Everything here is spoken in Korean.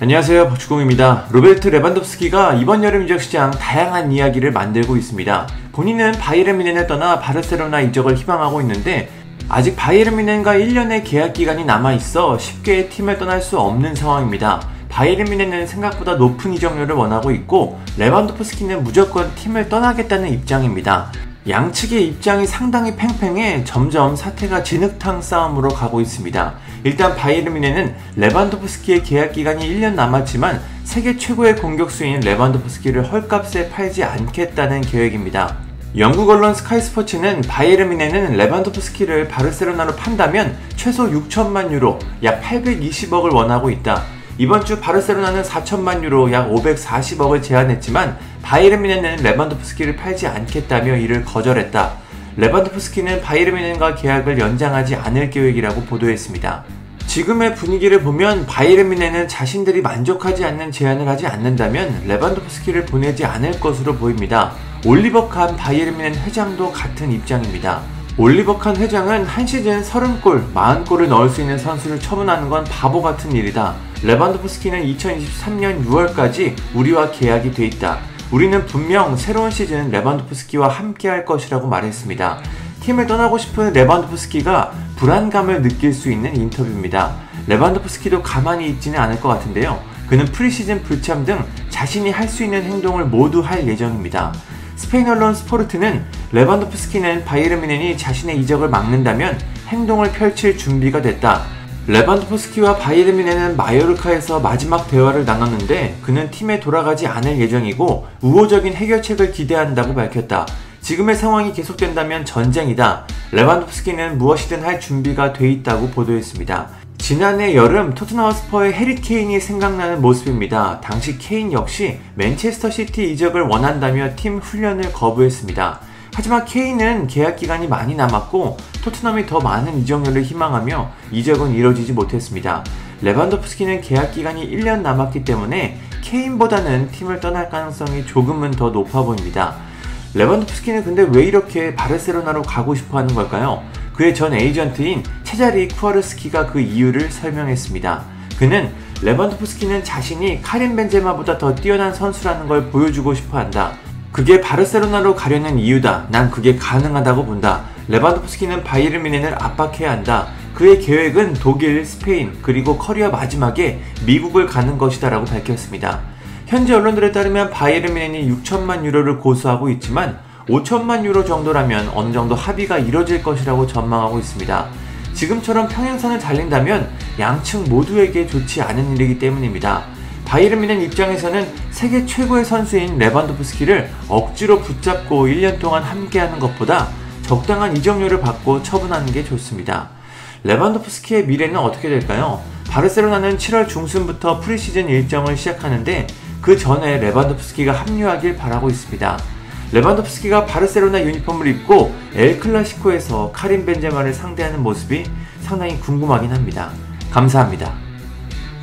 안녕하세요 박주공입니다. 로베르트 레반도프스키가 이번 여름 이적 시장 다양한 이야기를 만들고 있습니다. 본인은 바이에른 뮌헨을 떠나 바르셀로나 이적을 희망하고 있는데 아직 바이에른 뮌헨과 1년의 계약 기간이 남아 있어 쉽게 팀을 떠날 수 없는 상황입니다. 바이에른 뮌헨은 생각보다 높은 이적료를 원하고 있고 레반도프스키는 무조건 팀을 떠나겠다는 입장입니다. 양측의 입장이 상당히 팽팽해 점점 사태가 진흙탕 싸움으로 가고 있습니다. 일단 바이에른 미네는 레반도프스키의 계약 기간이 1년 남았지만 세계 최고의 공격수인 레반도프스키를 헐값에 팔지 않겠다는 계획입니다. 영국 언론 스카이 스포츠는 바이에른 미네는 레반도프스키를 바르셀로나로 판다면 최소 6천만 유로, 약 820억을 원하고 있다. 이번 주 바르셀로나는 4천만 유로 약 540억을 제안했지만 바이에른 미넨은 레반도프스키를 팔지 않겠다며 이를 거절했다. 레반도프스키는 바이에른 미넨과 계약을 연장하지 않을 계획이라고 보도했습니다. 지금의 분위기를 보면 바이에른 미넨은 자신들이 만족하지 않는 제안을 하지 않는다면 레반도프스키를 보내지 않을 것으로 보입니다. 올리버 칸 바이에른 미넨 회장도 같은 입장입니다. 올리버 칸 회장은 한 시즌 30골, 40골을 넣을 수 있는 선수를 처분하는 건 바보 같은 일이다. 레반도프스키는 2023년 6월까지 우리와 계약이 돼 있다. 우리는 분명 새로운 시즌 레반도프스키와 함께 할 것이라고 말했습니다. 팀을 떠나고 싶은 레반도프스키가 불안감을 느낄 수 있는 인터뷰입니다. 레반도프스키도 가만히 있지는 않을 것 같은데요. 그는 프리시즌 불참 등 자신이 할 수 있는 행동을 모두 할 예정입니다. 스페인 언론 스포르트는 레반도프스키는 바이에른 뮌헨이 자신의 이적을 막는다면 행동을 펼칠 준비가 됐다. 레반도프스키와 뮌헨은 마요르카에서 마지막 대화를 나눴는데 그는 팀에 돌아가지 않을 예정이고 우호적인 해결책을 기대한다고 밝혔다. 지금의 상황이 계속된다면 전쟁이다. 레반도프스키는 무엇이든 할 준비가 돼 있다고 보도했습니다. 지난해 여름 토트넘 홋스퍼의 해리 케인이 생각나는 모습입니다. 당시 케인 역시 맨체스터 시티 이적을 원한다며 팀 훈련을 거부했습니다. 하지만 케인은 계약 기간이 많이 남았고 토트넘이 더 많은 이적료를 희망하며 이적은 이뤄지지 못했습니다. 레반도프스키는 계약 기간이 1년 남았기 때문에 케인보다는 팀을 떠날 가능성이 조금은 더 높아 보입니다. 레반도프스키는 근데 왜 이렇게 바르셀로나로 가고 싶어 하는 걸까요? 그의 전 에이전트인 체자리 쿠차르스키가 그 이유를 설명했습니다. 그는 레반도프스키는 자신이 카림 벤제마보다 더 뛰어난 선수라는 걸 보여주고 싶어 한다. 그게 바르셀로나로 가려는 이유다. 난 그게 가능하다고 본다. 레반도프스키는 바이에른 뮌헨을 압박해야 한다. 그의 계획은 독일, 스페인, 그리고 커리어 마지막에 미국을 가는 것이다라고 밝혔습니다. 현재 언론들에 따르면 바이에른 미넨이 6천만 유로를 고수하고 있지만 5천만 유로 정도라면 어느 정도 합의가 이뤄질 것이라고 전망하고 있습니다. 지금처럼 평행선을 달린다면 양측 모두에게 좋지 않은 일이기 때문입니다. 바이에른 미넨 입장에서는 세계 최고의 선수인 레반도프스키를 억지로 붙잡고 1년 동안 함께하는 것보다 적당한 이적료를 받고 처분하는 게 좋습니다. 레반도프스키의 미래는 어떻게 될까요? 바르셀로나는 7월 중순부터 프리시즌 일정을 시작하는데 그 전에 레반도프스키가 합류하길 바라고 있습니다. 레반도프스키가 바르셀로나 유니폼을 입고 엘 클라시코에서 카린 벤제마를 상대하는 모습이 상당히 궁금하긴 합니다. 감사합니다.